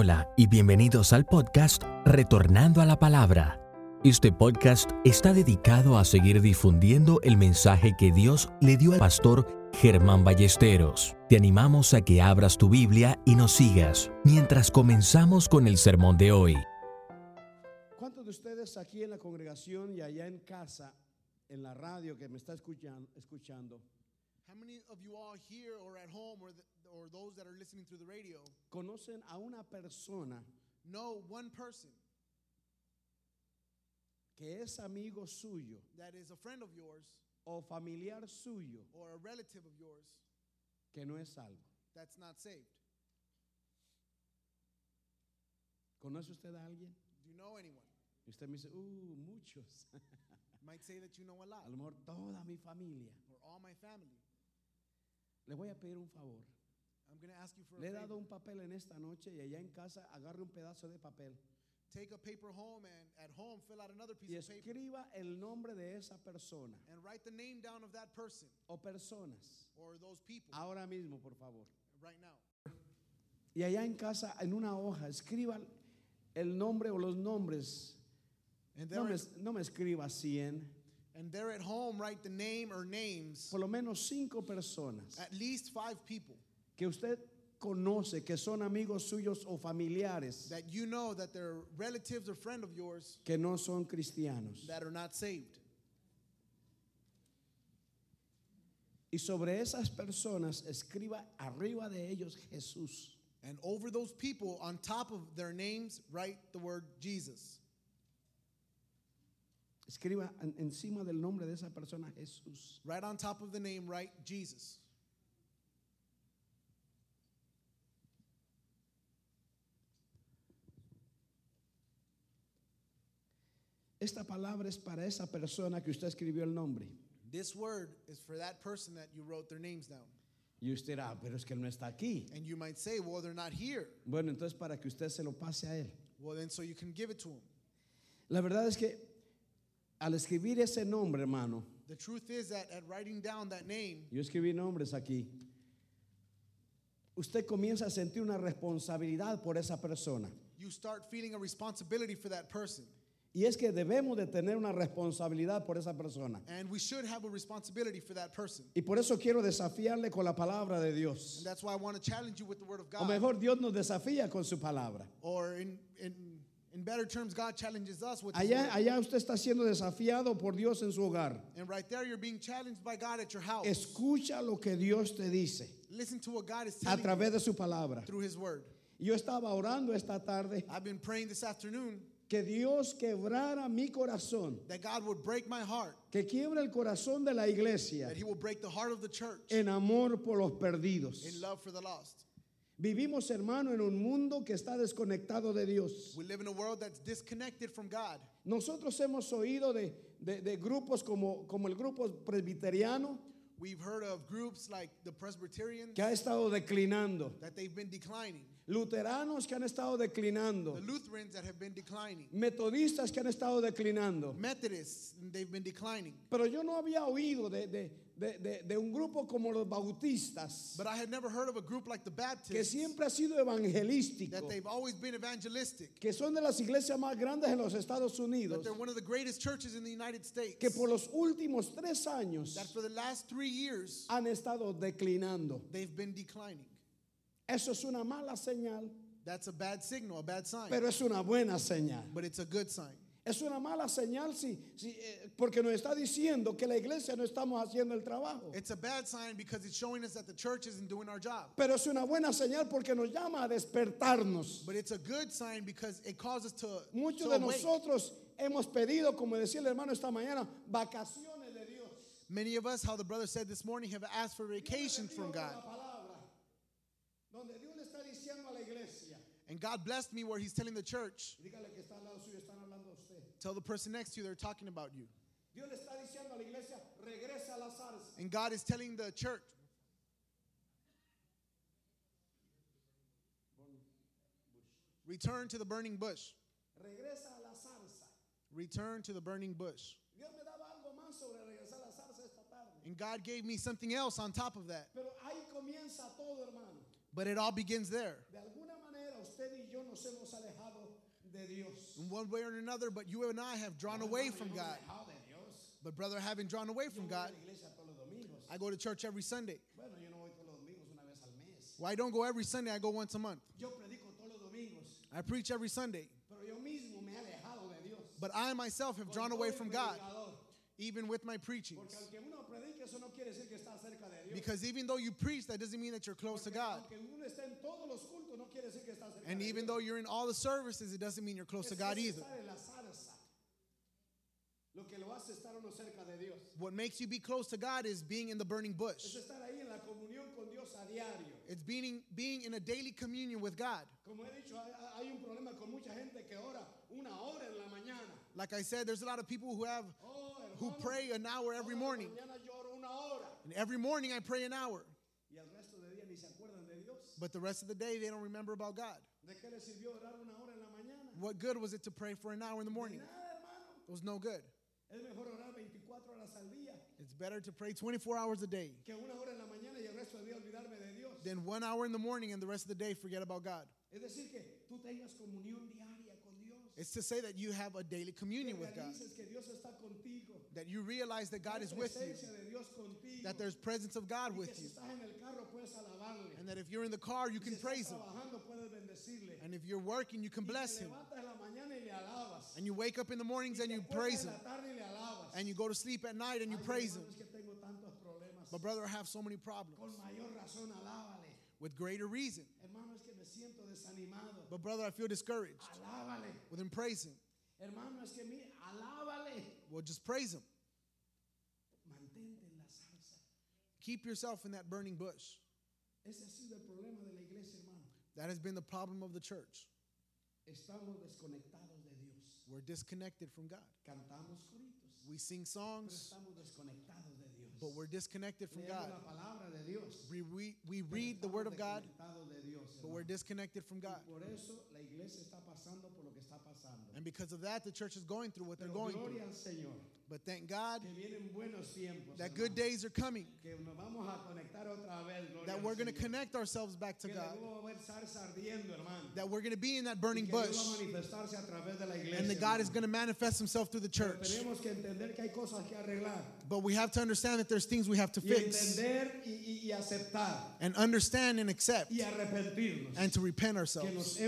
Hola y bienvenidos al podcast Retornando a la Palabra. Este podcast está dedicado a seguir difundiendo el mensaje que Dios le dio al pastor Germán Ballesteros. Te animamos a que abras tu Biblia y nos sigas mientras comenzamos con el sermón de hoy. ¿Cuántos de ustedes aquí en la congregación y allá en casa, en la radio que me está escuchan- escuchando, How many of you all here or at home or, the, or those that are listening through the radio conocen a una persona know one person que es amigo suyo that is a friend of yours o familiar suyo or a relative of yours que no es salvo? that's not saved? ¿Conoce usted a alguien? Do you know anyone? Y usted me dice, uh, muchos. You might say that you know a lot A lo mejor toda mi familia. or all my family. Le voy a pedir un favor. I'm going to ask you for Le he a dado favor. un papel en esta noche y allá en casa agarre un pedazo de papel Take a paper home and at home fill out another piece y of paper escriba el nombre de esa persona and write the name down of that person o personas. or those people Ahora mismo, por favor. right now. Y allá en casa, en una hoja, escriba el nombre o los nombres. And No there, me, no me escriba 100, and there at home write the name or names por lo menos cinco personas at least five people que usted conoce, que son amigos suyos o familiares, that you know that they're relatives or friend of yours que no son cristianos. that are not saved. Y sobre esas personas escriba arriba de ellos Jesús. And over those people, on top of their names, write the word Jesus. Escriba en- encima del nombre de esa persona Jesús. Right on top of the name, write Jesus. Esta palabra es para esa persona que usted escribió el nombre. This word is for that person that you wrote their names down. Y usted dirá, pero es que él no está aquí. And you might say, well, they're not here. Bueno, entonces para que usted se lo pase a él. Well, then so you can give it to them. La verdad es que al escribir ese nombre, hermano, The truth is that at writing down that name, yo escribí nombres aquí, usted comienza a sentir una responsabilidad por esa persona. you start feeling a responsibility for that person. Y es que debemos de tener una responsabilidad por esa persona. And we should have a responsibility for that person. Y por eso quiero desafiarle con la palabra de Dios. And that's why I want to challenge you with the word of O mejor, Dios nos desafía con su palabra. Or in, in, in better terms, God challenges us with his Allá, allá usted está siendo desafiado por Dios en su hogar. And right there, you're being challenged by God at your house. Escucha lo que Dios te dice Listen to what God is a telling través you de su palabra. through His Word. Yo estaba orando esta tarde I've been praying this afternoon que Dios quebrara mi corazón, that God would break my heart, que quiebre el corazón de la iglesia that He will break the heart of the church en amor por los perdidos. in love for the lost. Vivimos, hermano, en un mundo que está desconectado de Dios. We live in a world that's disconnected from God. Nosotros hemos oído de, de- de grupos como, como el grupo presbiteriano We've heard of groups like the Presbyterians que ha estado declinando, that they've been declining, luteranos que han estado declinando, the Lutherans that have been declining, metodistas que han estado declinando. Methodists, they've been declining. Pero yo no había oído de, de- de- de- de un grupo como los bautistas, But I had never heard of a group like the que Baptists siempre ha sido evangelístico, that they've always been evangelistic, que son de las iglesias más grandes en los Estados that Unidos, they're one of the greatest churches in the United States, que por los últimos tres años that for the last three years han estado declinando. they've been declining. Eso es una mala señal, That's a bad signal, a bad sign, pero es una buena señal. but it's a good sign. Es una mala señal si, si, eh, porque nos está diciendo que la iglesia no estamos haciendo el trabajo. It's a bad sign because it's showing us that the church isn't doing our job. Pero es una buena señal porque nos llama a despertarnos. But it's a good sign because it causes us to, Muchos to de awake. nosotros hemos pedido, como decía el hermano esta mañana, vacaciones de Dios. Many of us, how the brother said this morning, have asked for vacations from God. La palabra, donde Dios le está diciendo a la iglesia. And God blessed me where He's telling the church, Dígale que está al lado suyo, están hablando a usted. tell the person next to you they're talking about you. Dios le está diciendo a la iglesia, regresa a la zarza. And God is telling the church, return to the burning bush. Regresa a la zarza. Return to the burning bush. Dios me daba algo más sobre regresar a la zarza esta tarde. And God gave me something else on top of that. Pero ahí comienza todo, hermano. But it all begins there. De alguna manera usted usted y yo nos hemos alejado de Dios. in one way or another, but you and I have drawn away Hermano, from yo no me he God. alejado de Dios. But brother, having drawn away Yo from voy a God, la iglesia todos los domingos. I go to church every Sunday. Bueno, yo no voy todos los domingos, una vez al mes. Well, I don't go every Sunday, I go once a month. Yo predico todos los domingos, I preach every Sunday. pero yo mismo me he alejado de Dios. But I myself have Con drawn todo away y from God, predicador. even with my preachings. Eso no quiere decir que está cerca de Dios. Because even though you preach, that doesn't mean that you're close to God. Aunque uno esté en todos los cultos, no quiere decir que está cerca And even Dios. though you're in all the services, it doesn't mean you're close to God either. estar en la zarza. Lo que lo hace estar uno cerca de Dios. What makes you be close to God is being in the burning bush. estar ahí en la comunión con Dios a diario. It's being, being in a daily communion with God. Como he dicho, hay un problema con mucha gente que ora una hora en la mañana. Like I said, there's a lot of people who have Oh, who hermano, pray an hour every toda la morning. mañana yo oro una hora. And every morning I pray an hour. Y el resto del día ni se acuerdan de Dios. But the rest of the day they don't remember about God. ¿De qué le sirvió orar una hora en la mañana? What good was it to pray for an hour in the De morning? nada, hermano. It was no good. Es mejor orar 24 horas al día It's better to pray 24 hours a day que una hora en la mañana y el resto del día olvidarme de Dios. than one hour in the morning and the rest of the day forget about God. It's to say that you have a daily Que communion with God, realices que Dios está contigo. that you realize that God Hay is with you, presencia de Dios contigo. that there's presence of God y que with si you, estás en el carro puedes alabarle. and that if you're in the car, you Y si can estás praise Him. trabajando puedes bendecirle. And if you're working, you can Y te bless Him. levantas en la mañana y le alabas. And you wake up in the mornings Y and te you acuestas praise en Him. la tarde y le alabas. And you go to sleep at night and you Ay, praise Him. hermano, es que tengo tantos problemas. But brother, I have so many problems. Con mayor razón alábale. With greater reason. Hermano, es que me siento desanimado. But brother, I feel discouraged. Alábale. Praise Him. Hermano, es que mi alábale. Well, just praise Him. Mantente en la salsa. Keep yourself in that burning bush. Ese ha sido el problema de la iglesia, hermano. That has been the problem of the church. Estamos desconectados de Dios. We're disconnected from God. Cantamos coritos, We sing pero songs, estamos desconectados. But we're disconnected from Leemos God. la palabra de Dios. We, we, we pero read the estamos Word of God, desconectados de Dios, but we're hermano. disconnected from God. Y por eso la iglesia está pasando por lo que está pasando. And because of that, the church is going through what they're Pero going gloria through. Al Señor, But thank God que vienen buenos tiempos. that hermano. good days are coming, Que nos vamos a conectar otra vez, gloria that al we're going to Señor. connect ourselves back to Que God, de nuevo va a haber zarza ardiendo, hermano. that we're going to be in that Y burning que Dios va bush, a manifestarse a través de la iglesia. and that God is hermano. going to manifest Himself through the Pero church. tenemos que entender que hay cosas que arreglar. But we have to understand that there's things we have to Y fix entender y, y- y aceptar. and understand and accept Y arrepentirnos. and to repent que ourselves.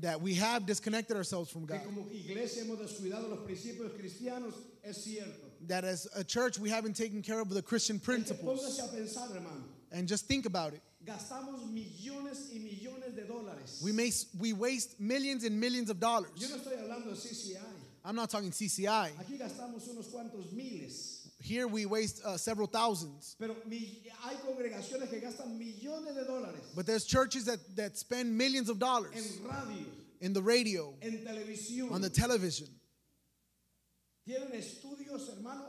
Nos hemos desconectado de Dios es cierto. That we have disconnected ourselves from Que God. como iglesia hemos descuidado los principios cristianos es cierto. That as a church, we haven't taken care of the Christian Es que principles. póngase a pensar, hermano. And just think about it. Gastamos millones y millones de dólares. We, may, we waste millions and millions of dollars. Yo no estoy hablando de CCI. I'm not talking CCI. Aquí gastamos unos cuantos miles. Here we waste uh, several thousands. Pero mi- hay congregaciones que gastan millones de dólares But there's churches that, that spend millions of dollars en radio, in the radio, en televisión. on the television. Tienen estudios, hermano,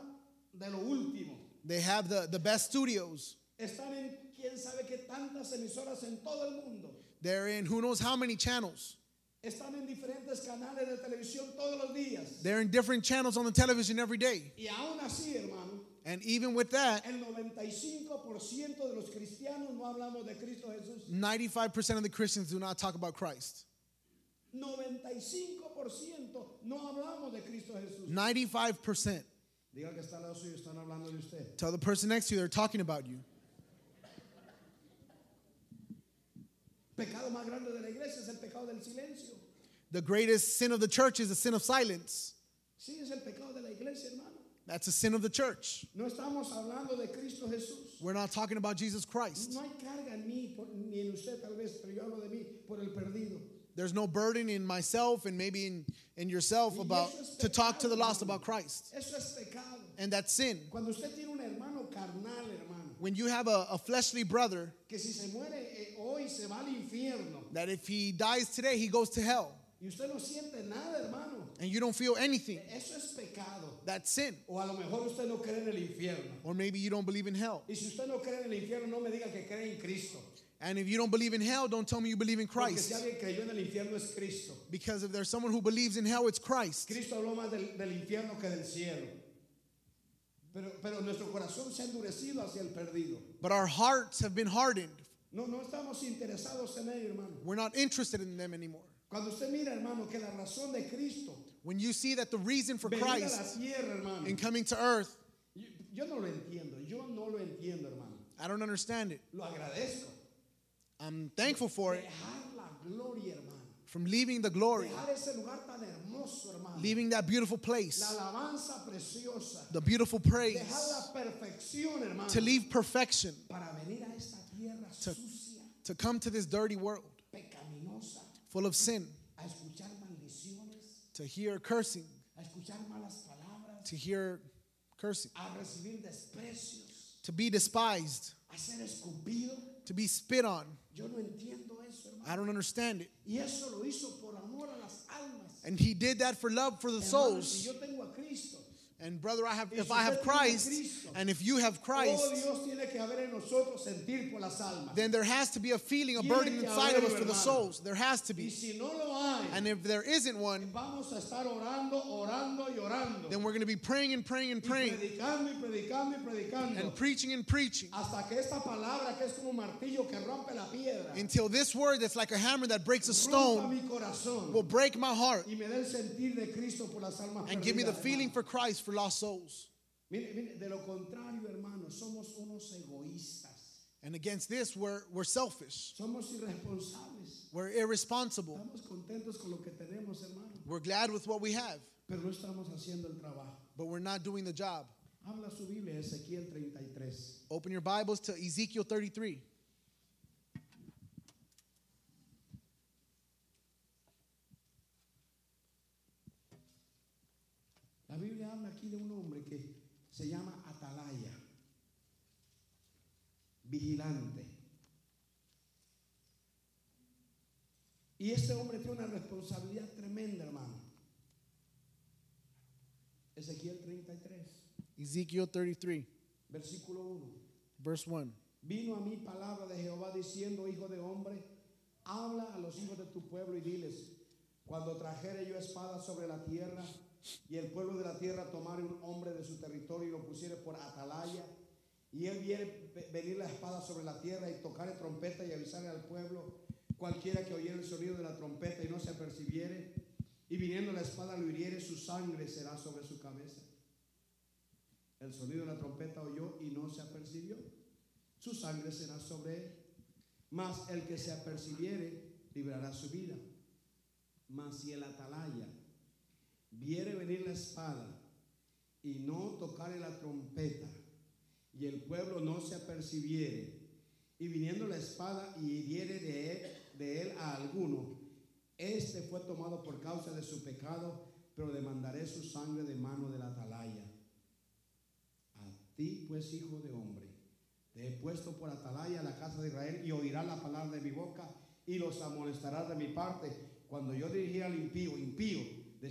de lo último. They have the, the best studios. Están en quién sabe qué tantas emisoras en todo el mundo. They're in who knows how many channels. Están en diferentes canales de televisión todos los días. They're in different channels on the television every day. Y aún así, hermano, And even with that, el 95% de los cristianos no hablamos de Cristo Jesús. 95% of the Christians do not talk about Christ. 95% no hablamos de Cristo Jesús. 95%. Diga que está al lado suyo, están hablando de usted. Tell the person next to you they're talking about you. Pecado más grande de la iglesia es el pecado del silencio. The greatest sin of the church is the sin of silence. Sí, es el pecado de la iglesia, hermano. That's a sin of the church. No estamos hablando de Cristo Jesús. We're not talking about Jesus Christ. No hay carga en mí, por- ni en usted tal vez, pero yo hablo de mí por el perdido. There's no burden in myself and maybe in, in yourself about to talk to the lost about Christ. Eso es pecado. And that's sin. Cuando usted tiene un hermano carnal, When you have a, a fleshly brother que si se muere eh, hoy se va al that if he dies today, he goes to hell no siente nada, hermano, and you don't feel anything, es that's sin. O a lo mejor usted no cree en el infierno. Or maybe you don't believe in hell. Y si usted no cree en el infierno, no me diga que cree en Cristo. And if you don't believe in hell, don't tell me you believe in si Christ. el infierno es Cristo. Because if there's someone who believes in hell, it's Christ. Cristo habló más del, del infierno que del cielo. Pero, pero nuestro corazón se ha endurecido hacia el perdido. But our hearts have been hardened No, no estamos interesados en hermano. We're not interested in them anymore. Cuando usted mira, hermano, que la razón de Cristo When you see that the reason for venir a la Christ tierra, hermano, in coming to earth, yo, yo no lo entiendo, yo no lo entiendo, hermano. I don't understand it. Lo agradezco. I'm thankful for it. Gloria. From leaving the glory, Dejar ese lugar tan hermoso, hermano. leaving that beautiful La place, alabanza preciosa. the beautiful Dejar praise, la perfección, hermano. to leave perfection, para venir a esta tierra To- sucia, to come to this dirty world pecaminosa, full of sin, a escuchar maldiciones, to hear cursing, a escuchar malas palabras, to hear cursing, a recibir desprecios, to be despised, a ser escupido. To be spit on. Yo no entiendo eso, hermano. I don't understand it. Y eso lo hizo por amor a las almas. And he did that for love for the Hermano, si souls. Yo tengo a Cristo, And brother, I have Y if si I have usted tiene Christ, Cristo, and if you have oh Christ, Dios tiene que haber en nosotros sentir por las almas. then there has to be a feeling, a Tiene burden que inside of us haberlo, for the hermano. souls. There has to Y be. si no lo hay, And if there isn't one, vamos a estar orando, orando y orando. then we're going to be praying and praying and y praying predicando y predicando y predicando. and preaching and preaching hasta que esta palabra que es como un martillo que rompe la piedra until this word that's like a hammer that breaks a rompa stone mi corazón will break my heart y me dé el sentir de Cristo por las almas and give me the perdidas, feeling hermano. for Christ for lost souls. Mire, mire, de lo contrario, hermano, somos unos egoístas. And against this, we're, we're selfish, Somos irresponsables. we're irresponsible, Estamos contentos con lo que tenemos, hermano, we're glad with what we have, pero no estamos haciendo el trabajo. but we're not doing the job. Biblia, Ezequiel 33. Open your Bibles to Ezekiel 33. Aquí de un hombre que se llama Atalaya, vigilante. Y este hombre tiene una responsabilidad tremenda, hermano. Ezequiel 33, Ezekiel 33, versículo 1. verse 1. Vino a mí palabra de Jehová diciendo, hijo de hombre, habla a los hijos de tu pueblo y diles, cuando trajere yo espada sobre la tierra y el pueblo de la tierra tomare un hombre de su territorio y lo pusiere por atalaya, y él viere ve- venir la espada sobre la tierra y tocare trompeta y avisarle al pueblo, cualquiera que oyere el sonido de la trompeta y no se apercibiere, y viniendo la espada lo hiriere, su sangre será sobre su cabeza. El sonido de la trompeta oyó y no se apercibió su sangre será sobre él. Mas el que se apercibiere librará su vida. Mas si el atalaya viere venir la espada y no tocare la trompeta, y el pueblo no se apercibiere, y viniendo la espada y hiriere de él, de a alguno, este fue tomado por causa de su pecado, pero demandaré su sangre de mano del atalaya. A ti, pues, hijo de hombre, te he puesto por atalaya a la casa de Israel y oirá la palabra de mi boca y los amonestarás de mi parte. Cuando yo dirigí al impío, impío, de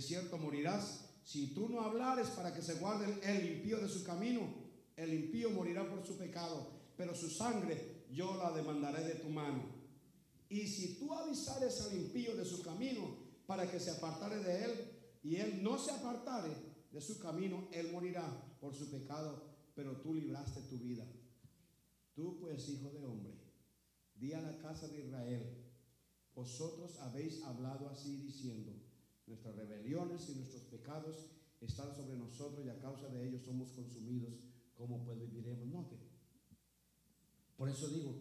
cierto morirás. Si tú no hablares para que se guarde el- impío de su camino, el impío morirá por su pecado, pero su sangre yo la demandaré de tu mano. Y si tú avisares al impío de su camino para que se apartare de él, y él no se apartare de su camino, él morirá por su pecado, pero tú libraste tu vida. Tú pues, hijo de hombre, di a la casa de Israel, vosotros habéis hablado así diciendo, nuestras rebeliones y nuestros pecados están sobre nosotros y a causa de ellos somos consumidos, ¿cómo pues viviremos? Note. Por eso digo,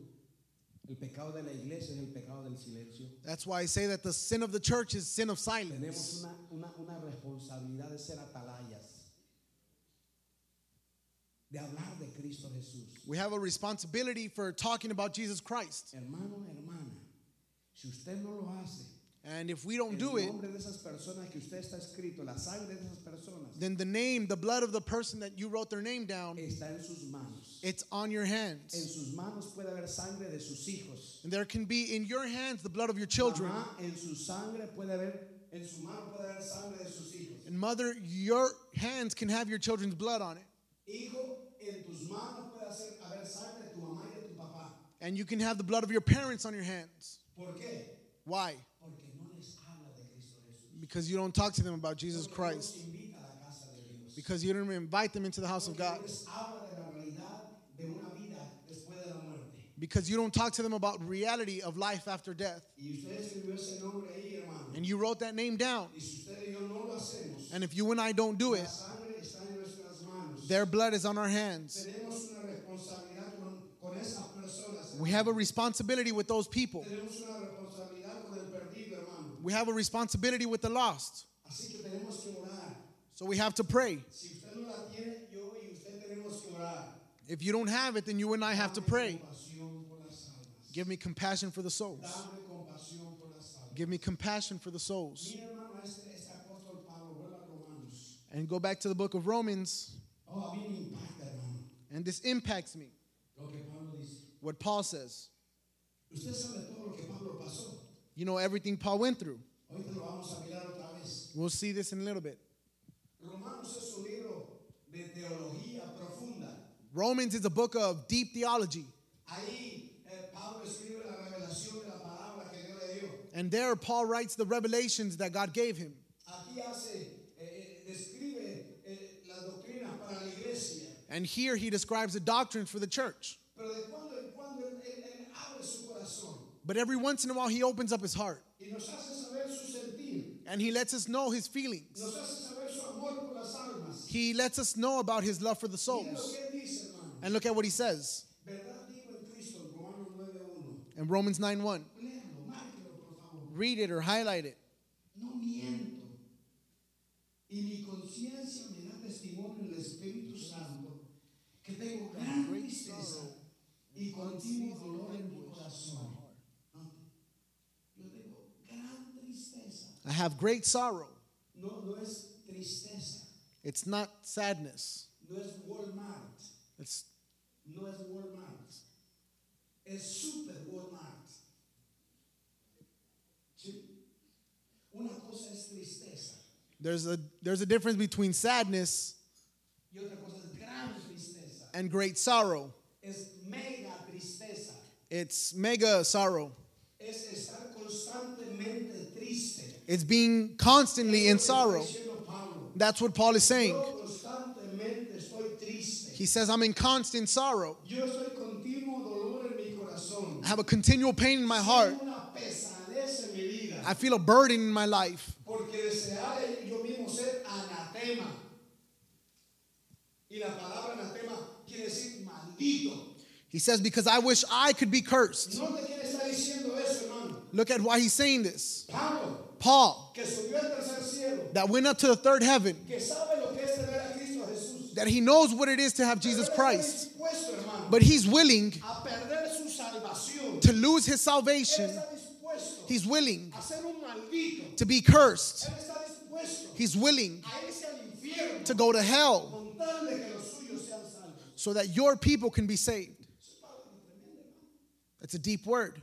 el pecado de la iglesia es el pecado del silencio. That's why I say that the sin of the church is sin of Tenemos silence. una, una, una responsabilidad de ser atalayas, de hablar de Cristo Jesús. We have a responsibility for talking about Jesus Christ. Hermano, hermana, si usted no lo hace, And if we don't el do it, nombre de esas personas que usted está escrito, la sangre de esas personas, then the name, the blood of the person that you wrote their name down, está en sus manos. it's on your En hands. sus manos puede haber sangre de sus hijos. And there can be in your hands the blood of your children. Mamá, en su sangre puede haber, en su mano puede haber sangre de sus hijos. And mother, your hands can have your children's blood on it. Hijo, en tus manos puede hacer, haber sangre de tu mamá y de tu papá. And you can have the blood of your parents on your hands. ¿Por qué? Why? Porque no les habla de Cristo Jesús. Because you don't talk to them about Jesus Porque no los Christ. invita a la casa de Dios. Because you don't invite them into the house of Porque God. no les habla de la realidad de una vida después de la muerte. because you don't talk to them about reality of life after death. Y usted escribió ese nombre ahí, hermano. And you wrote that name down. Y si usted y yo no lo hacemos, And if you and I don't do la it, sangre está en nuestras manos. their blood is on our hands. Tenemos una responsabilidad con, con esas personas. We have a responsibility with those people. Tenemos una responsabilidad con el perdido, hermano. We have a responsibility with the lost. Así que tenemos que orar. So we have to pray. Si usted no la tiene, yo y usted tenemos que orar. If you don't have it, then you and I have to pray. Compasión por las almas. Give me compassion for the souls. Dame compasión por las almas. Give me compassion for the souls. Mira, hermano, este, este apóstol Pablo, vuelva a Romanos. And go back to the book of Romans. Oh, a mí me impacta, hermano, And this impacts me. lo que Pablo dice. What Paul says. You know everything Paul went through. We'll see this in a little bit. Romans is a book of deep theology. And there, Paul writes the revelations that God gave him. And here he describes the doctrines for the church. But every once in a while he opens up his heart y nos hace saber su sentir, and he lets us know his feelings. nos hace saber su amor por las almas. He lets us know about his love for the Mira lo souls. que él dice, hermano. And look at what he says Verdad digo en Cristo, Romanos 9:1. in Romans 9 1. Léalo, márquelo, por favor. Read it or highlight it. No miento. I have great sorrow. No, no es tristeza. It's not sadness. No es Walmart. It's No es Walmart. Es Super Walmart. ¿Sí? Una cosa es tristeza there's a there's a difference between sadness y otra cosa es gran tristeza. and great sorrow. Es mega tristeza. It's mega sorrow. Es estar constantemente. It's being constantly in Eso sorrow. está diciendo Pablo. That's what Paul is saying. Yo constantemente estoy triste. He says, I'm in constant sorrow. Yo estoy continuo dolor en mi corazón. I have a continual pain in my heart. Tengo una pesadez en mi vida. I feel a burden in my life. Porque deseara yo mismo ser anatema. Y la palabra anatema quiere decir maldito. He says, Because I wish I could be cursed. No te quién está diciendo eso, hermano. Look at why he's saying this. Pablo, Paul, que subió al tercer cielo, that went up to the third heaven, que sabe lo que es tener a Cristo Jesús. that he knows what it is to have Jesus Pero él está Christ, dispuesto, hermano, but he's willing a perder su salvación. to lose his Él salvation. está dispuesto He's willing a ser un maldito. to be cursed. Él está dispuesto He's willing a irse al infierno to go to hell con tal de que los suyos sean salvos. so that your people can be saved. That's a deep word.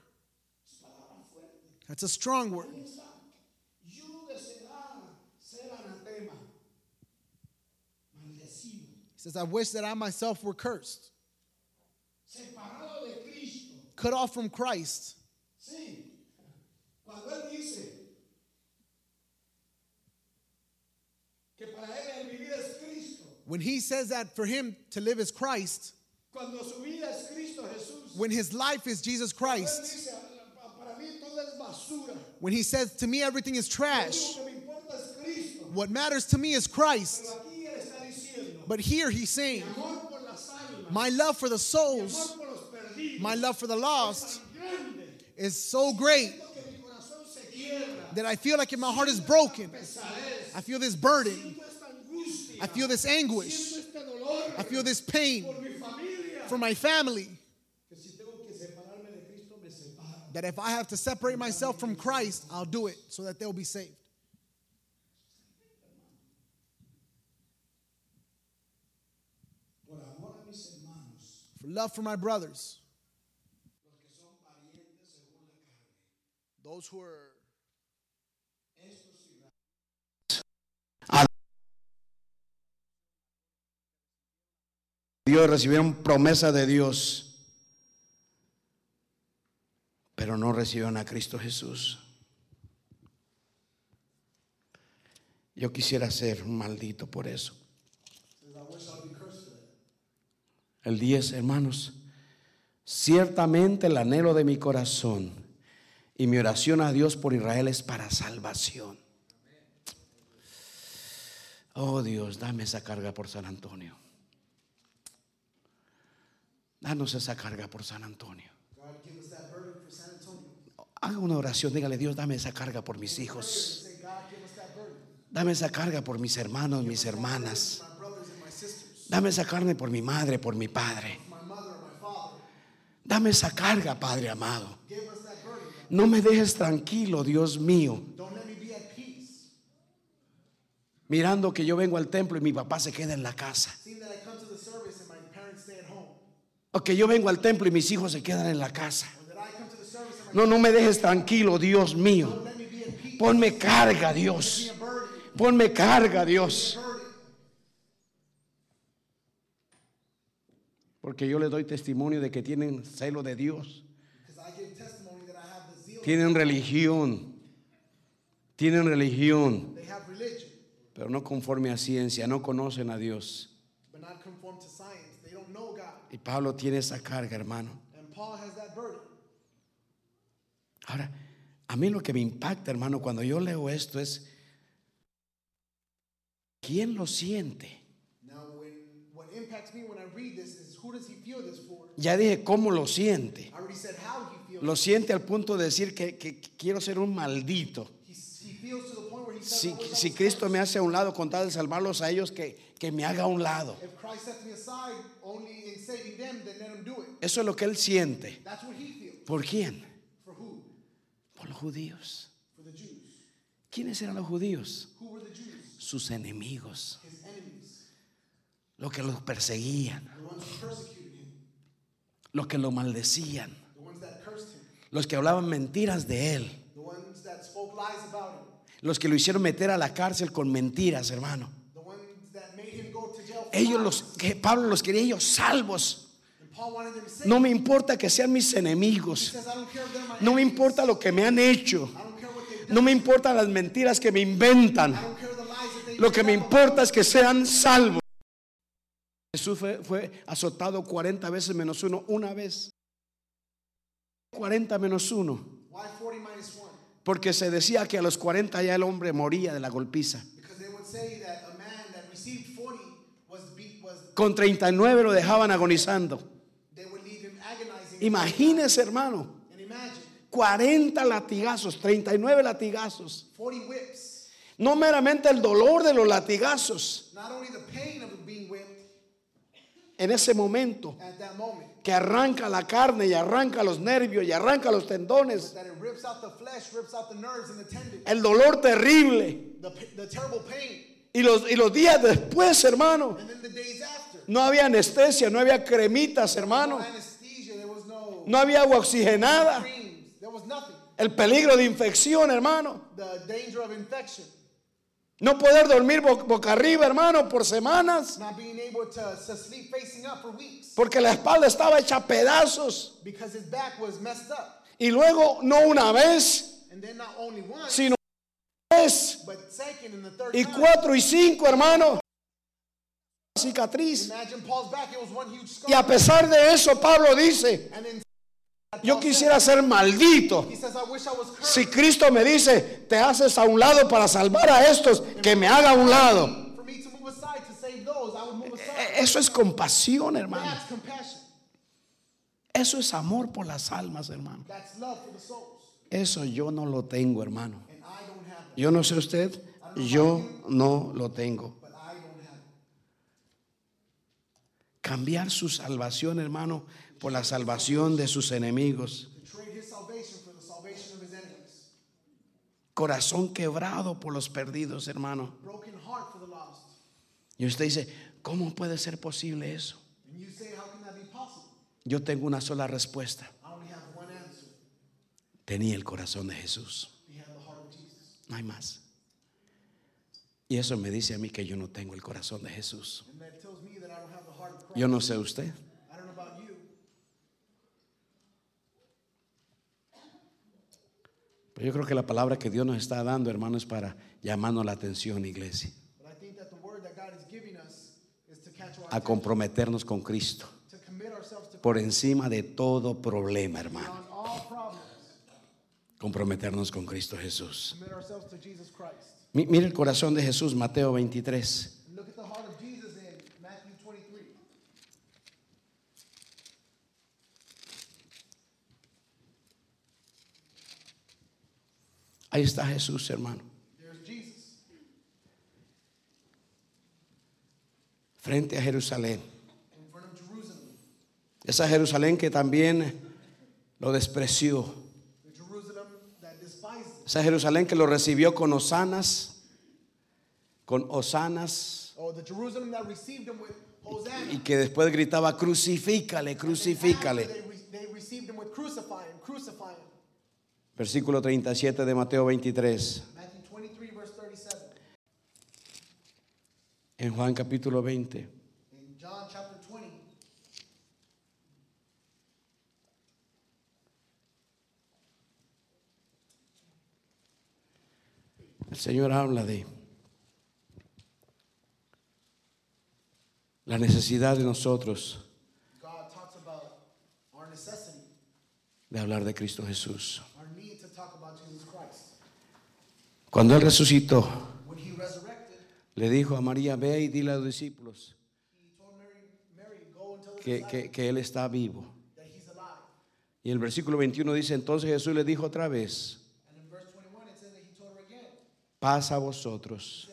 That's a strong word. Ahí está. Yo deseara ser anatema, maldecido, He says, I wish that I myself were cursed, separado de Cristo. cut off from Christ. Sí. Cuando él dice que para él el vivir es Cristo, When he says that for him to live is Christ, cuando su vida es Cristo Jesús, when his life is Jesus él Christ, dice, para mí todo es basura. when he says to me everything is Lo trash, único que me importa es Cristo. what matters to me is Christ. But here he's saying, my love for the souls, my love for the lost is so great that I feel like my heart is broken. I feel this burden. I feel this anguish. I feel this pain for my family. That if I have to separate myself from Christ, I'll do it so that they'll be saved. Love for my brothers, those who are Dios recibieron promesa de Dios, pero no recibieron a Cristo Jesús. Yo quisiera ser maldito por eso. El 10, hermanos, Ciertamente el anhelo de mi corazón y mi oración a Dios por Israel es para salvación. Oh Dios, dame esa carga por San Antonio. Danos esa carga por San Antonio. Haga una oración, dígale Dios, dame esa carga por mis hijos. Dame esa carga por mis hermanos, mis hermanas. My brothers and my sisters, Dame esa carga por mi madre, por mi padre. Dame esa carga, Padre amado. No me dejes tranquilo, Dios mío, mirando que yo vengo al templo y mi papá se queda en la casa. O que yo vengo al templo y mis hijos se quedan en la casa. No, no me dejes tranquilo, Dios mío. Ponme carga, Dios. Ponme carga, Dios. Burden. Porque yo le doy testimonio de que tienen celo de Dios. Because I give testimony that I have the zeal. Tienen religión. Tienen religión. They have religion, Pero no conforme a ciencia. No conocen a Dios. but not conform to science. They don't know God. Y Pablo tiene esa carga, hermano. And Paul has that burden. Ahora, a mí lo que me impacta, hermano, cuando yo leo esto es, ¿quién lo siente? Now, when what impacts me when I read this Ya dije, ¿cómo lo siente? Lo siente al punto de decir que, que quiero ser un maldito. Si, Cristo me hace a un lado con tal de salvarlos a ellos, que, que me haga a un lado. If Christ sets me aside only in saving them, then let him do it. Eso es lo que él siente. ¿Por quién? Por los judíos. ¿Quiénes eran los judíos? Sus enemigos. Los que los perseguían. Los que lo maldecían. Los que hablaban mentiras de él. Los que lo hicieron meter a la cárcel con mentiras, hermano. Ellos los que Pablo los quería ellos salvos. No me importa que sean mis enemigos. No me importa lo que me han hecho. No me importan las mentiras que me inventan. Lo que me importa es que sean salvos. Jesús fue, fue azotado 40 veces menos uno, una vez. 40 menos uno. Why 40 minus 1? Porque se decía que a los 40 ya el hombre moría de la golpiza. Because they would say that a man that received 40 was beat was Con 39 lo dejaban agonizando. Imagínese, hermano. And imagine 40 latigazos, 39 latigazos. 40 whips. No meramente el dolor de los latigazos en ese momento, que arranca la carne y arranca los nervios y arranca los tendones. El dolor terrible. Y los, y los días después, hermano, no había anestesia, no había cremitas, No hermano. no había agua oxigenada. El peligro de infección, hermano. The danger of infection, No poder dormir bo- boca arriba, hermano, por semanas. not being able to, to sleep facing up for weeks Porque la espalda estaba hecha a pedazos. because his back was messed up. Y luego, no una vez, And then not only once, sino vez. but second and the third Y cuatro y cinco, hermano. Cicatriz. Imagine Paul's back, it was one huge scar. Y a pesar de eso, Pablo dice, And then yo quisiera ser maldito. Si Cristo me dice, te haces a un lado para salvar a estos, que me haga a un lado. Eso es compasión, hermano. Eso es amor por las almas, hermano. Eso yo no lo tengo, hermano. Yo no sé usted, yo no lo tengo. Cambiar su salvación, hermano, por la salvación de sus enemigos. Corazón quebrado por los perdidos, hermano. Y usted dice, ¿cómo puede ser posible eso? Yo tengo una sola respuesta. Tenía el corazón de Jesús. He had the heart of Jesus. No hay más. Y eso me dice a mí que yo no tengo el corazón de Jesús. Yo no sé usted. I don't know about you. Pero yo creo que la palabra que Dios nos está dando, hermano, es para llamarnos la atención, iglesia. But I think that the word that God is giving us is to catch our A comprometernos con Cristo. por encima de todo problema, hermano. Comprometernos con Cristo Jesús. Commit ourselves to Jesus Christ. Mi- Mire el corazón de Jesús, Mateo 23. Look at the heart of Jesus in Matthew 23. Ahí está Jesús, hermano. Frente a Jerusalén. Esa Jerusalén que también lo despreció. Esa Jerusalén que lo recibió con hosanas, con hosanas, y que después gritaba, crucifícale, crucifícale. Versículo 37 de Mateo 23. Matthew 23, verse 37. En Juan capítulo 20. In John chapter 20, El Señor habla de la necesidad de nosotros God talks about our necessity, de hablar de Cristo Jesús. our need to talk about Jesus Christ. Cuando Él resucitó, le dijo a María, ve y dile a los discípulos que, que- que Él está vivo. Y el versículo 21 dice, entonces Jesús le dijo otra vez, And in verse 21, it says that he told her again, paz a vosotros.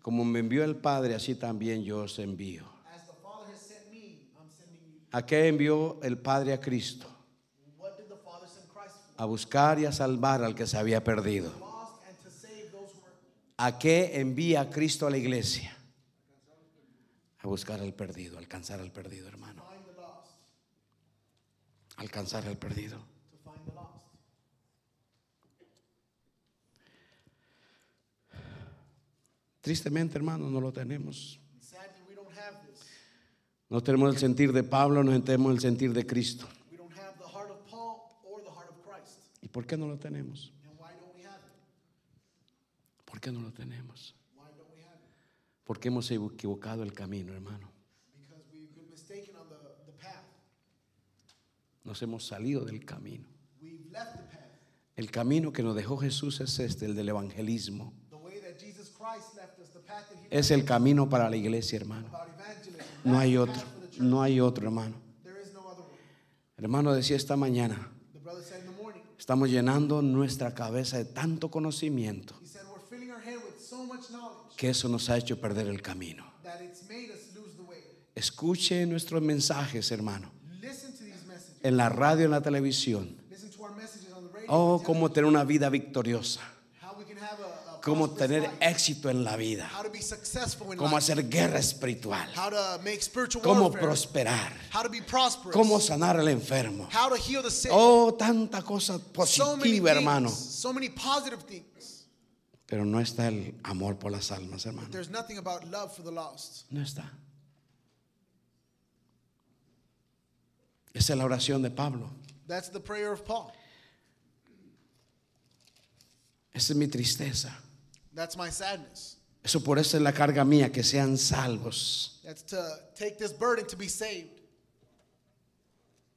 Como me envió el Padre, así también yo os envío. ¿A qué envió el Padre a Cristo? A buscar y a salvar al que se había perdido. Lost and to save those who are ¿A qué envía Cristo a la iglesia? A buscar al perdido, alcanzar al perdido, hermano. Alcanzar al perdido. Tristemente, hermano, no lo tenemos. No tenemos el sentir de Pablo, no tenemos el sentir de Cristo. ¿Y por qué no lo tenemos? And why don't we have it? ¿Por qué no lo tenemos? Porque hemos equivocado el camino, hermano. Nos hemos salido del camino. El camino que nos dejó Jesús es este, el del evangelismo. Es el camino para la iglesia, hermano. No hay otro, no hay otro, hermano. There is no other way. Hermano decía esta mañana, estamos llenando nuestra cabeza de tanto conocimiento he said, We're filling our head with so much knowledge que eso nos ha hecho perder el camino. Escuche nuestros mensajes, hermano, Listen to these messages. en la radio, en la televisión. Oh, cómo tener una vida victoriosa, cómo tener éxito en la vida, How to be successful in cómo hacer guerra espiritual, How to make spiritual cómo prosperar, How to be prosperous. cómo sanar al enfermo. How to heal the sick. Oh, tanta cosa so many positiva, things, hermano. So many positive things. Pero no está el amor por las almas, hermano. There's nothing about love for the lost. No está. Esa es la oración de Pablo. That's the prayer of Paul. Esa es mi tristeza. That's my sadness. Eso por eso es la carga mía, que sean salvos. That's to take this burden to be saved.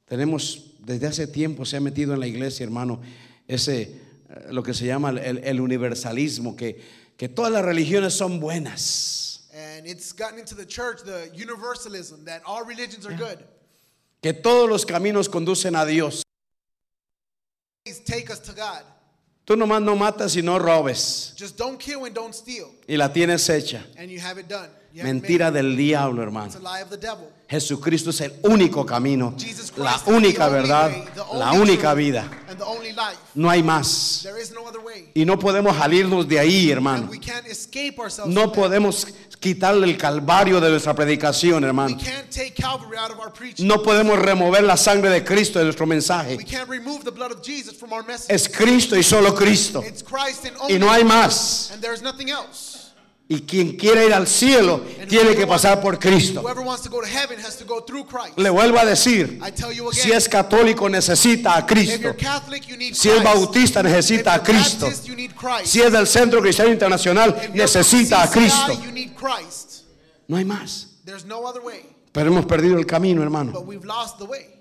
Tenemos, desde hace tiempo se ha metido en la iglesia, hermano, ese, lo que se llama el, el universalismo, que, que todas las religiones son buenas, And it's gotten into the church, the universalism, that all religions are good. que todos los caminos conducen a Dios. Take us to God. Tú nomás no matas y no robes, Just don't kill and don't steal. y la tienes hecha. And you have it done. You have it made. Mentira del diablo, hermano. It's a lie of the devil. Jesucristo es el único camino, la única verdad, la única vida. No hay más. Y no podemos salirnos de ahí, hermano. we can't escape ourselves. No podemos quitarle el calvario de nuestra predicación, We hermano. can't take Calvary out of our preaching. No podemos remover la sangre de Cristo de nuestro mensaje. We can't remove the blood of Jesus from our message. Es Cristo y solo Cristo. Y no hay más. Y quien quiera ir al cielo tiene que pasar por Cristo. Whoever wants to go to heaven has to go through Christ. Le vuelvo a decir, I tell you again. si es católico necesita a Cristo. Si es Christ. bautista necesita a Cristo. Si es del Centro Cristiano Internacional necesita a Cristo. No hay más. There's no other way. Pero hemos perdido el camino, hermano. but we've lost the way.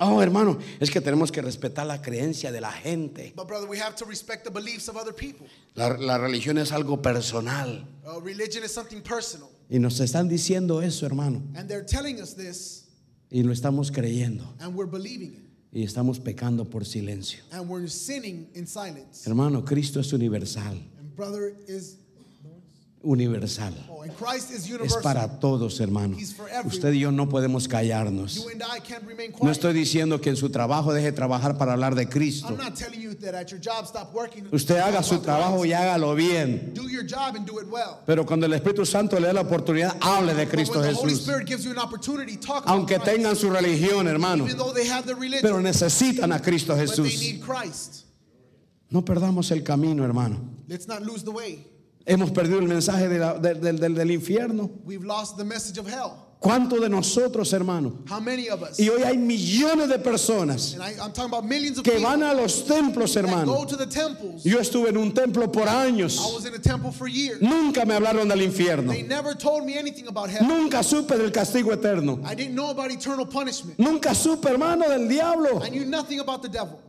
Oh, hermano, es que tenemos que respetar la creencia de la gente. But brother, we have to respect the beliefs of other people. La, la religión es algo personal. Uh, religion is something personal, Y nos están diciendo eso, hermano. and they're telling us this, Y lo estamos creyendo. and we're believing it, Y estamos pecando por silencio. and we're sinning in silence. Hermano, Cristo es universal. And brother is Universal. oh, Es para todos, hermano. He's for everyone. Usted y yo no podemos callarnos. You and I can't remain No estoy diciendo que en su trabajo deje de trabajar para hablar de Cristo. I'm not telling you that at your job stop working. Usted haga su trabajo y hágalo bien. Pero cuando el Espíritu Santo le da la oportunidad, hable de Cristo Jesús. Aunque tengan su religión, hermano. Pero necesitan a Cristo Jesús. No perdamos el camino, hermano. Hemos perdido el mensaje de la- de- del- del- del infierno. We've lost the message of hell. ¿Cuántos de nosotros, hermano? How many of us? Y hoy hay millones de personas I, que van a los templos, that go hermano. to the temples. Yo estuve en un templo por años. I was in a temple for years. Nunca me hablaron del infierno. They never told me anything about hell. Nunca supe del castigo eterno. I didn't know about eternal punishment. Nunca supe, hermano, del diablo. I knew nothing about the devil.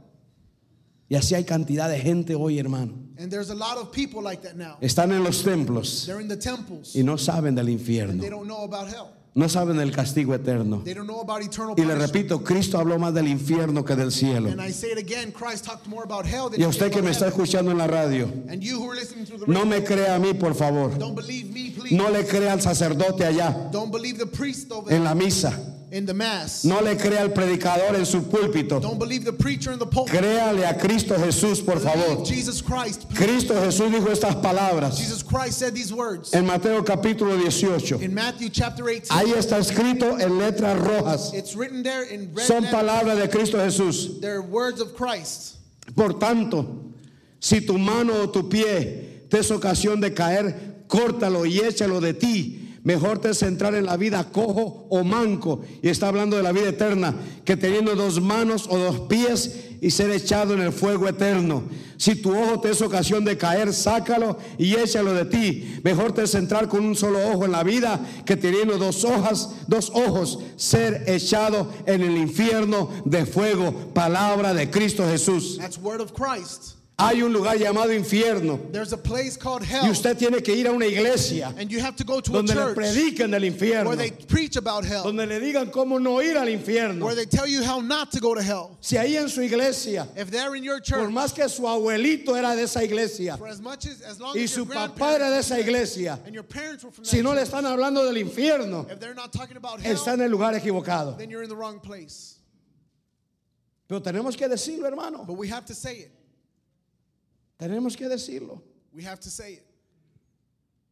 Y así hay cantidad de gente hoy, hermano. And there's a lot of people like that now. Están en los templos They're in the temples. y no saben del infierno. They don't know about hell. No saben del castigo eterno. They don't know about eternal Y le punishment. repito, Cristo habló más del infierno que del cielo. And I say it again, Christ talked more about hell than Y a he usted que me está heaven. escuchando en la radio, And you who are listening to the no radio, me crea a mí, por favor. don't believe me, please. No le crea al sacerdote allá Don't believe the priest over en la misa. In the mass. No le crea al predicador en su púlpito. Don't believe the preacher in the pulpit. Créale a Cristo Jesús, por favor. Jesus Christ. please. Cristo Jesús dijo estas palabras Jesus Christ said these words en Mateo capítulo 18. in Matthew chapter 18. Ahí está escrito en letras rojas. It's written there in red Son palabras de Cristo Jesús. They're words of Christ. Por tanto, si tu mano o tu pie te es ocasión de caer, córtalo y échalo de ti. Mejor te es entrar en la vida cojo o manco. Y está hablando de la vida eterna, que teniendo dos manos o dos pies y ser echado en el fuego eterno. Si tu ojo te es ocasión de caer, sácalo y échalo de ti. Mejor te es entrar con un solo ojo en la vida, que teniendo dos hojas, dos ojos, ser echado en el infierno de fuego. Palabra de Cristo Jesús. That's word of Christ. Hay un lugar llamado infierno There's a place called y hell. usted tiene que ir a una iglesia And you have to go to a donde le prediquen del infierno, where they preach about hell. donde le digan cómo no ir al infierno. Where they tell you how not to go to hell. Si ahí en su iglesia, If they're in your por church, más que su abuelito era de esa iglesia for as much as, as long y as su papá era de esa iglesia, and your parents were from that si no le están hablando del infierno, if they're not talking about hell, está en el lugar equivocado. then you're in the wrong place. Pero tenemos que decirlo, hermano. But we have to say it. Tenemos que decirlo. We have to say it.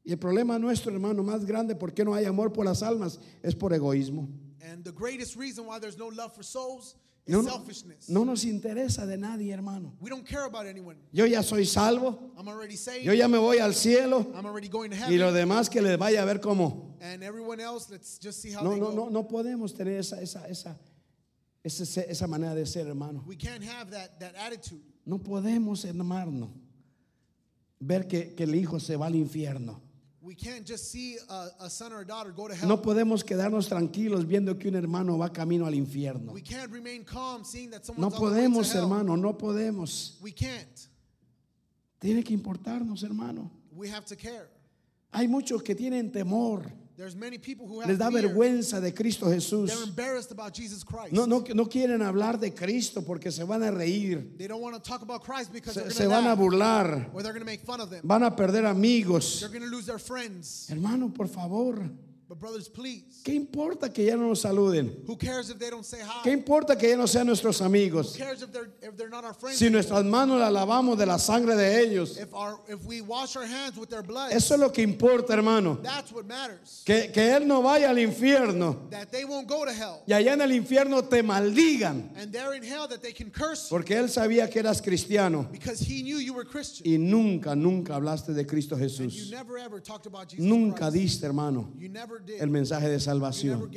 Y el problema nuestro, hermano, más grande, ¿por qué no hay amor por las almas? Es por egoísmo. And the greatest reason why there's no love for souls is No, selfishness. no nos interesa de nadie, hermano. We don't care about anyone. Yo ya soy salvo, I'm already saved. yo ya me voy al cielo I'm already going to y heaven. lo demás que les vaya a ver cómo. and everyone else, let's just see how No, they no, go. no, no podemos tener esa, esa, esa, esa, esa manera de ser, hermano. We can't have that, that attitude. No podemos, hermano, ver que, que el hijo se va al infierno. We can't just see a, a son or a daughter go to hell. No podemos quedarnos tranquilos viendo que un hermano va camino al infierno. We can't remain calm seeing that No podemos, hermano, no podemos. We can't. Tiene que importarnos, hermano. We have to care. Hay muchos que tienen temor, There's many people who have les da vergüenza de Cristo Jesús. They're embarrassed about Jesus Christ. No, no, no quieren hablar de Cristo porque se van a reír, They don't want to talk about Christ because se, they're se going van a to burlar, or they're going to make fun of them. van a perder amigos. They're going to lose their friends. Hermano, por favor, But brothers, please. ¿qué importa que ya no nos saluden? Who cares if they don't say hi? ¿Qué importa que ya no sean nuestros Who amigos? cares if they're if they're not our friends? Si nuestras manos las lavamos de la sangre de ellos. If our if we wash our hands with their blood, Eso es lo que importa, hermano. that's what matters. Que, que Él no vaya al infierno That they won't go to hell. y allá en el infierno te maldigan. And they're in hell that they can curse Porque Él sabía que eras cristiano because he knew you were Christian. y nunca, nunca hablaste de Cristo And you Jesús. never ever talked about Jesus Nunca Christ. diste, hermano, You never did. El mensaje de salvación.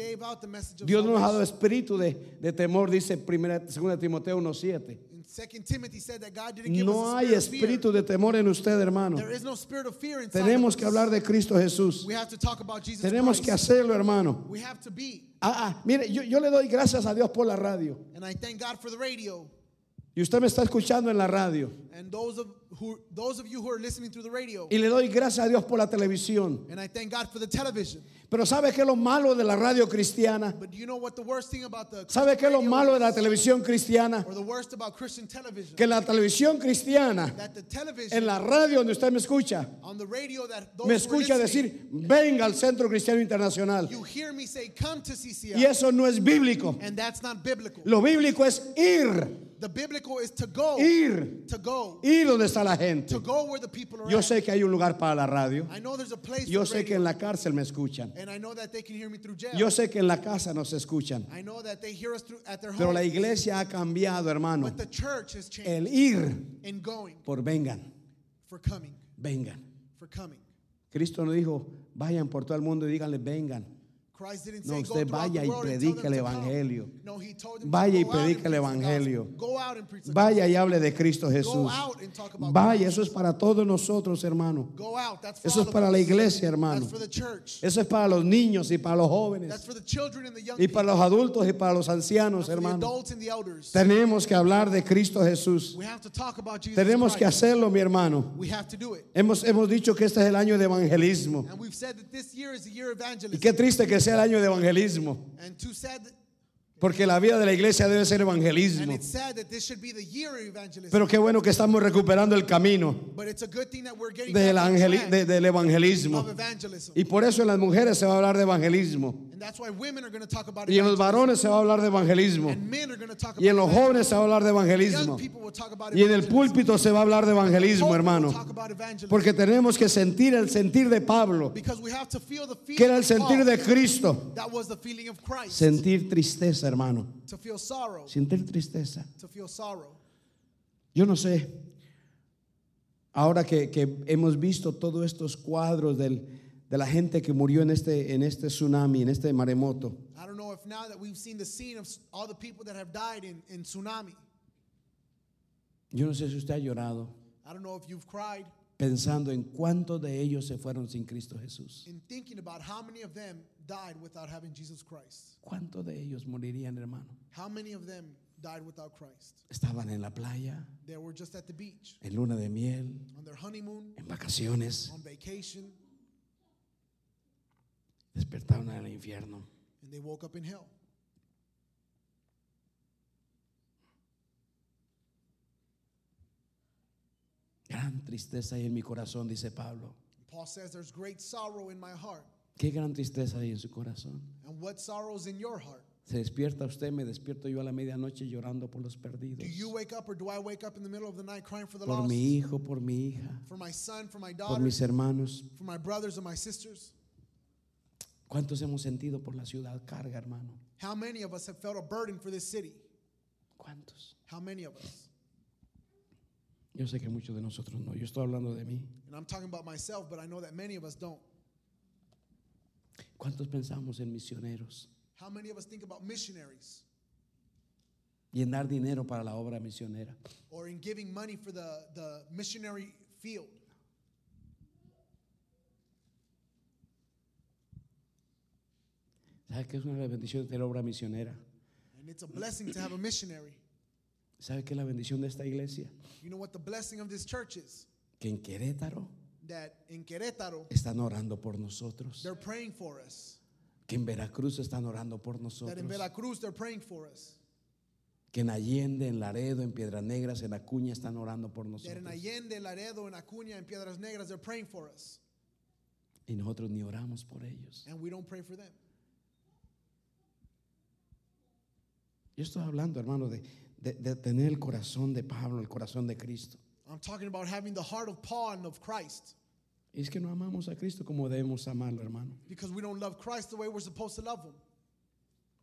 Dios no nos ha dado espíritu de, de temor, dice 2 Timoteo 1.7. In Second Timothy said that God didn't give No hay espíritu de temor en usted, hermano. Tenemos que hablar de Cristo Jesús. Tenemos que hacerlo, hermano. Ah, ah, mire, yo, yo le doy gracias a Dios por la radio. Y usted me está escuchando en la radio. And those of who those of you who are listening through the radio. Y le doy gracias a Dios por la televisión. And I thank God for the television. Pero ¿sabe qué es lo malo de la radio cristiana? But you know what the worst thing about the ¿Sabe qué es lo malo de la is? televisión cristiana? or the worst about Christian television? Que la televisión cristiana, that the television en la radio donde usted me escucha, on the radio that those me escucha decir, venga al Centro Cristiano Internacional. you hear me say come to CCL. Y eso no es bíblico. And that's not biblical. Lo bíblico es ir, The biblical is to go. ir, To go. ir donde está la gente. To go where the people are Yo at. sé que hay un lugar para la radio. I know there's a place Yo sé que en la cárcel me escuchan. and I know that they can hear me through jail. Yo sé que en la casa nos escuchan. I know that they hear us through at their Pero la iglesia ha cambiado, hermano. but the church has changed El ir in going por vengan, for coming, vengan. for coming. Cristo no dijo, vayan por todo el mundo y díganle, vengan. No, usted vaya y predique el evangelio. Vaya y predique el evangelio. Vaya y hable de Cristo Jesús. Vaya, eso es para todos nosotros, hermano. Eso es para la iglesia, hermano. Eso es para los niños y para los jóvenes. Y para los adultos y para los ancianos, hermano. Tenemos que hablar de Cristo Jesús. Tenemos que hacerlo, mi hermano. Hemos, hemos dicho que este es el año de evangelismo. Y qué triste que sea el año de evangelismo. And that, Porque la vida de la iglesia debe ser evangelismo. Pero qué bueno que estamos recuperando el camino but it's a good thing that we're getting del, track de- del evangelismo. Y por eso en las mujeres se va a hablar de evangelismo. And that's why women are going to talk about Y en los varones se va a hablar de evangelismo. Y en los jóvenes se va a hablar de evangelismo. Y en el púlpito se va a hablar de evangelismo, hermano. Porque tenemos que sentir el sentir de Pablo, Because we have to feel the feeling que era el sentir de Cristo. That was the feeling of Christ. Sentir tristeza, hermano. to feel sorrow. Sentir tristeza. To feel sorrow. Yo no sé, ahora que, que hemos visto todos estos cuadros del- de la gente que murió en este, en este tsunami, en este maremoto, I don't know if now that we've seen the scene of all the people that have died in, in tsunami, yo no sé si usted ha llorado I don't know if you've cried pensando en cuántos de ellos se fueron sin Cristo Jesús. in thinking about how many of them died without having Jesus Christ. ¿Cuántos de ellos morirían, hermano? How many of them died without Christ? Estaban en la playa, They were just at the beach, en luna de miel, on their honeymoon, en vacaciones, on vacation, despertaron en el infierno. and they woke up in hell. Gran tristeza hay en mi corazón, dice Pablo. Paul says there's great sorrow in my heart. ¿Qué gran tristeza hay en su corazón? And what sorrow's in your heart? Se despierta usted, me despierto yo a la medianoche llorando por los perdidos. Do you wake up or do I wake up in the middle of the night crying for the Por mi hijo, por mi hija, For my son, for my por daughter, mis hermanos. for my brothers and my sisters? ¿Cuántos hemos sentido por la ciudad carga, hermano? How many of us have felt a burden for this city? ¿Cuántos? How many of us? Yo sé que muchos de nosotros no. Yo estoy hablando de mí. And I'm talking about myself, but I know that many of us don't. ¿Cuántos pensamos en misioneros How many of us think about missionaries y en dar dinero para la obra misionera? or in giving money for the, the missionary field? ¿Sabe qué es una bendiciones de la obra misionera? And it's a blessing to have a missionary. ¿Sabe qué es la bendición de esta iglesia? You know what the blessing of this church is? Que en Querétaro That in Querétaro, están orando por nosotros. they're praying for us. Que en Veracruz están orando por That in nosotros. Veracruz, they're praying for us. Que en Allende, en Laredo, en Piedras Negras, en Acuña están orando por That in nosotros. Allende, Laredo, en Acuña, en Piedras Negras, they're praying for us. Y nosotros ni oramos por ellos. And we don't pray for them. Yo estoy hablando, hermano, de, de- de tener el corazón de Pablo, el corazón de Cristo. I'm talking about having the heart of Paul and of Christ. Es que no amamos a Cristo como debemos amarlo, hermano. Because we don't love Christ the way we're supposed to love him.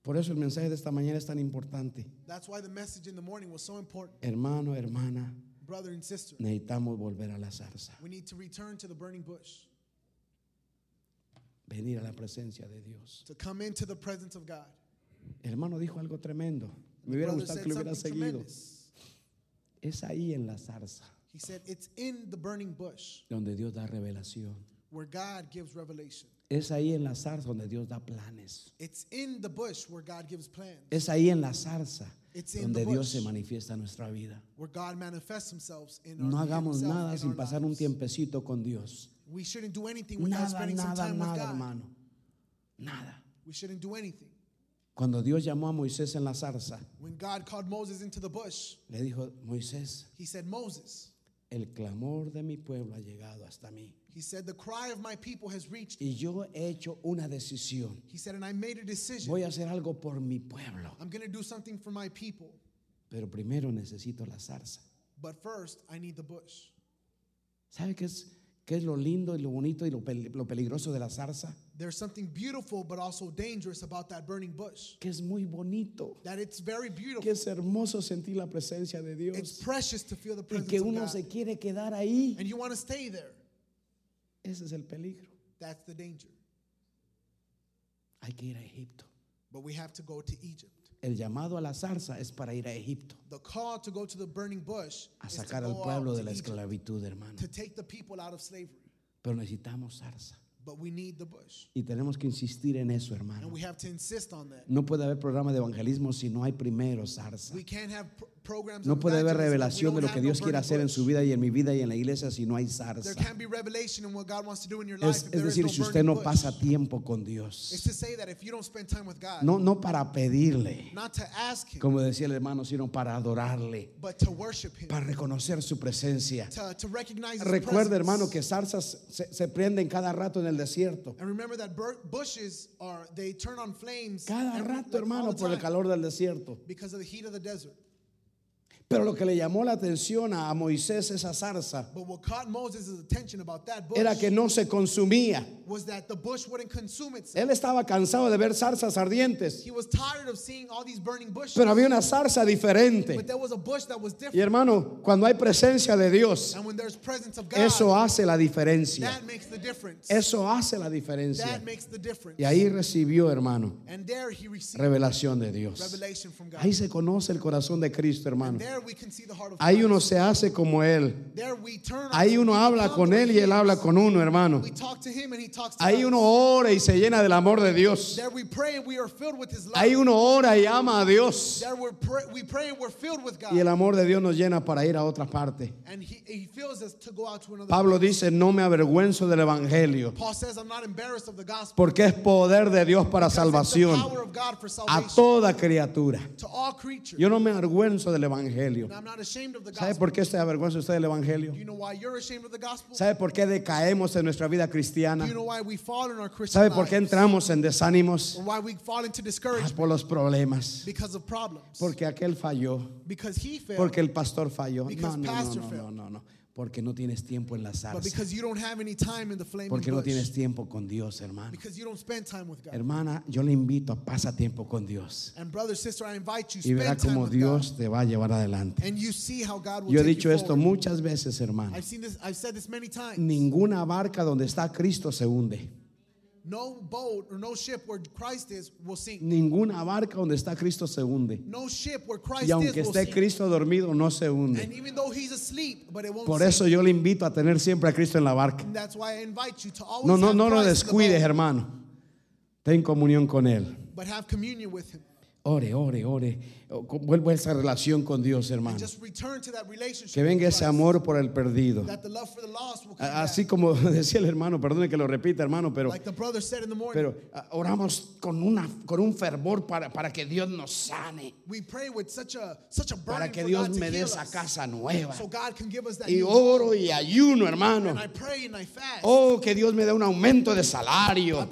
Por eso el mensaje de esta mañana es tan importante. That's why the message in the morning was so important. Hermano, hermana, Brother and sister, necesitamos volver a la zarza, we need to return to the burning bush, venir a la presencia de Dios. to come into the presence of God. El hermano dijo algo tremendo. Me hubiera gustado que lo hubiera seguido. Es ahí en la zarza He said, It's in the burning bush donde Dios da revelación. where God gives revelation. Es ahí en la zarza donde Dios da planes. It's in the bush where God gives plans, Es ahí en la zarza It's in donde the Dios se manifiesta en nuestra vida. where God manifests Himself in our No hagamos nada in sin pasar un tiempecito con Dios. We shouldn't do anything without Nada, spending some nada, with nada, God. hermano. Nada. We shouldn't do anything. Cuando Dios llamó a Moisés en la zarza, When God called Moses into the bush, le dijo, Moisés, He said, Moses, el clamor de mi pueblo ha llegado hasta mí. He said, the cry of my people has reached. Y yo he hecho una decisión. He said, and I made a decision. Voy a hacer algo por mi pueblo. I'm going to do something for my people. Pero primero necesito la zarza. But first, I need the bush. ¿Sabe qué es, qué es lo lindo y lo bonito y lo peligroso de la zarza? There's something beautiful but also dangerous about that burning bush. Que es muy bonito. That it's very beautiful. Que es hermoso sentir la presencia de It's precious to feel the Y presence que of God. se quiere quedar ahí. And you want to stay there. Ese es el peligro. That's the danger. Hay que ir a Egipto. But we have to go to Egypt. El llamado a la zarza es para ir a Egipto. The call to go to the burning bush A is to sacar al pueblo de la esclavitud, hermano. to take the people out of slavery. Pero necesitamos zarza. But we need the bush. Y tenemos que insistir en eso, And we have to insist on that. No puede haber programa de evangelismo si no hay primero zarza. We can't have No puede haber revelación de lo que Dios quiere hacer en su vida y en mi vida y en la iglesia si no hay zarza. Es, es decir, si usted no pasa tiempo con Dios. No, no para pedirle, como decía el hermano, sino para adorarle, para reconocer su presencia. presence. hermano, que zarzas se, se prenden cada rato en el desierto. Cada rato, hermano, por el calor del desierto. because of the heat of the desert. Pero lo que le llamó la atención a Moisés esa zarza era que no se consumía. was that the bush wouldn't consume itself. Él estaba cansado de ver zarzas ardientes, He was tired of seeing all these burning bushes. pero había una zarza diferente. but there was a bush that was Y hermano, cuando hay presencia de Dios, eso hace la diferencia. Eso hace la diferencia. Y ahí recibió, hermano, revelación de Dios. Ahí se conoce el corazón de Cristo, hermano. Ahí uno se hace como Él. Ahí uno habla con Él y Él habla con uno, hermano. Ahí uno ora y se llena del amor de Dios. Ahí uno ora y ama a Dios. Y el amor de Dios nos llena para ir a otra parte. Pablo dice, no me avergüenzo del Evangelio, porque es poder de Dios para salvación a toda criatura. Yo no me avergüenzo del Evangelio. The ¿Sabe por qué se avergüenza usted del Evangelio? ¿Sabe por qué decaemos en nuestra vida cristiana? ¿Sabe por qué entramos en desánimos? Ah, discouragement? Por los problemas. Because of problems. Porque aquel falló. Porque el pastor falló. No, no, no, pastor no, no, no. Porque no tienes tiempo en la but zarza. because you don't have any time in the flaming Porque no bush. tienes tiempo con Dios, hermano. because you don't spend time with God. Hermana, yo le invito a pasa tiempo con Dios. and brother, sister, I invite you Y verá spend time cómo with Dios te va a llevar God. adelante. And you see how God will Yo he take dicho you esto forward. muchas veces, hermano. I've seen this. I've said this many times. Ninguna barca donde está Cristo se hunde. No boat or no ship where Christ is will sink. Ninguna barca donde está Cristo se hunde. No ship where Christ Y aunque is will esté sink. Cristo dormido, no se and hunde. even though he's asleep, but it won't Por sink. eso yo le invito a tener siempre a Cristo en la barca. And that's why I invite you to always No, no, no lo descuides, hermano. Ten comunión con Él. but have communion with him. Ore, ore, ore. Vuelvo a esa relación con Dios, hermano. Que venga ese amor por el perdido. Así como decía el hermano, perdone que lo repita, hermano, pero, pero ah, oramos con, una, con un fervor para, para que Dios nos sane, para que Dios me dé esa casa nueva. Y oro y ayuno, hermano. Oh, que Dios me dé un aumento de salario.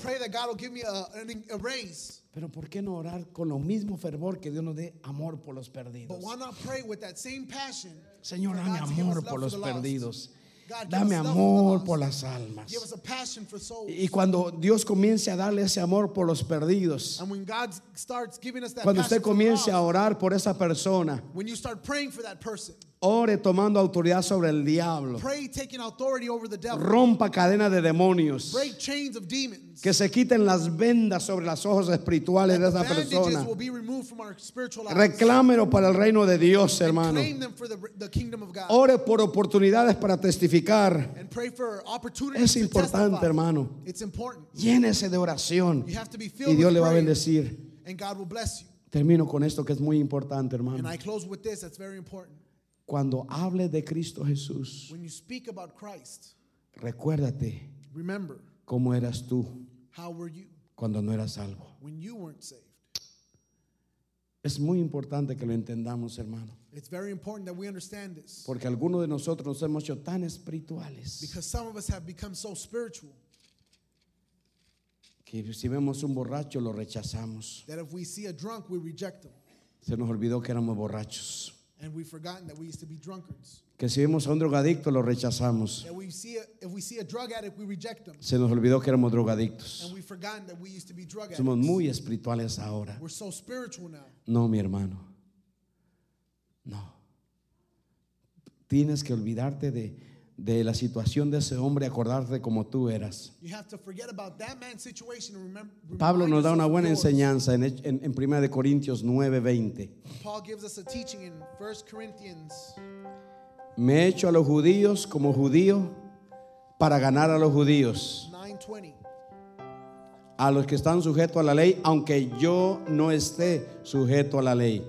Pero ¿por qué no orar con lo mismo fervor que Dios nos dé amor por los perdidos? Señor, dame amor por los perdidos. Dame amor por las almas. Y cuando Dios comience a darle ese amor por los perdidos, cuando usted comience a orar por esa persona, Ore tomando autoridad sobre el diablo. Pray taking authority over the devil. Rompa cadenas de demonios. Break chains of demons. Que se quiten las vendas sobre los ojos espirituales de esa persona. will be removed from our spiritual eyes. Reclámelo para el reino de Dios, And hermano. claim them for the, the kingdom of God. Ore por oportunidades para testificar. And pray for opportunities Es importante, hermano. It's important. Llénese de oración You have to be y Dios with le va a bendecir. and God will bless you. Termino con esto que es muy importante, hermano. And I close with this. That's very important. Cuando hable de Cristo Jesús, When you speak about Christ, recuérdate remember cómo eras tú how were you cuando no eras salvo. when you weren't saved. Es muy importante que lo entendamos, hermano, It's very important that we understand this porque algunos de nosotros nos hemos hecho tan espirituales because some of us have become so spiritual que si vemos un borracho lo rechazamos. that if we see a drunk, we reject him. Se nos olvidó que éramos borrachos. And we've forgotten that we used to be drunkards. Que si vemos a un drogadicto lo rechazamos. That we see a, if we see a drug addict, we reject them. Se nos olvidó que éramos drogadictos. And we've forgotten that we used to be drug Somos addicts. muy espirituales ahora. We're so spiritual now. No, mi hermano. No. Tienes que olvidarte de, de la situación de ese hombre, acordarte como tú eras. Pablo nos da una buena enseñanza. en, en, en 1 de Corintios 9:20. Paul gives us a teaching in 1 Corinthians. Me he hecho a los judíos como judío para ganar a los judíos, 9:20. a los que están sujetos a la ley, aunque yo no esté sujeto a la ley.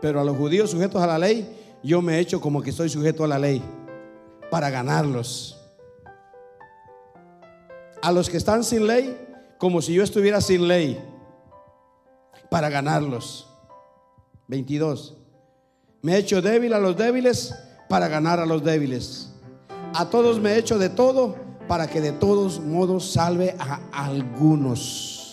Pero a los judíos sujetos a la ley, yo me he hecho como que estoy sujeto a la ley para ganarlos. A los que están sin ley, como si yo estuviera sin ley, para ganarlos. 22. Me he hecho débil a los débiles para ganar a los débiles. A todos me he hecho de todo para que de todos modos salve a algunos.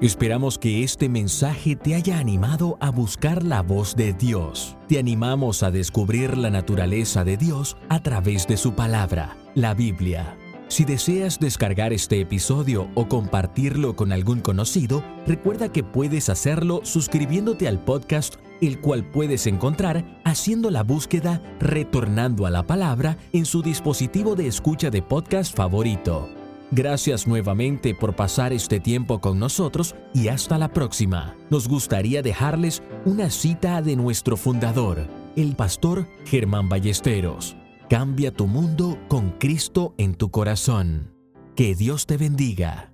Esperamos que este mensaje te haya animado a buscar la voz de Dios. Te animamos a descubrir la naturaleza de Dios a través de su palabra, la Biblia. Si deseas descargar este episodio o compartirlo con algún conocido, recuerda que puedes hacerlo suscribiéndote al podcast, el cual puedes encontrar haciendo la búsqueda Retornando a la Palabra en su dispositivo de escucha de podcast favorito. Gracias nuevamente por pasar este tiempo con nosotros y hasta la próxima. Nos gustaría dejarles una cita de nuestro fundador, el pastor Germán Ballesteros. Cambia tu mundo con Cristo en tu corazón. Que Dios te bendiga.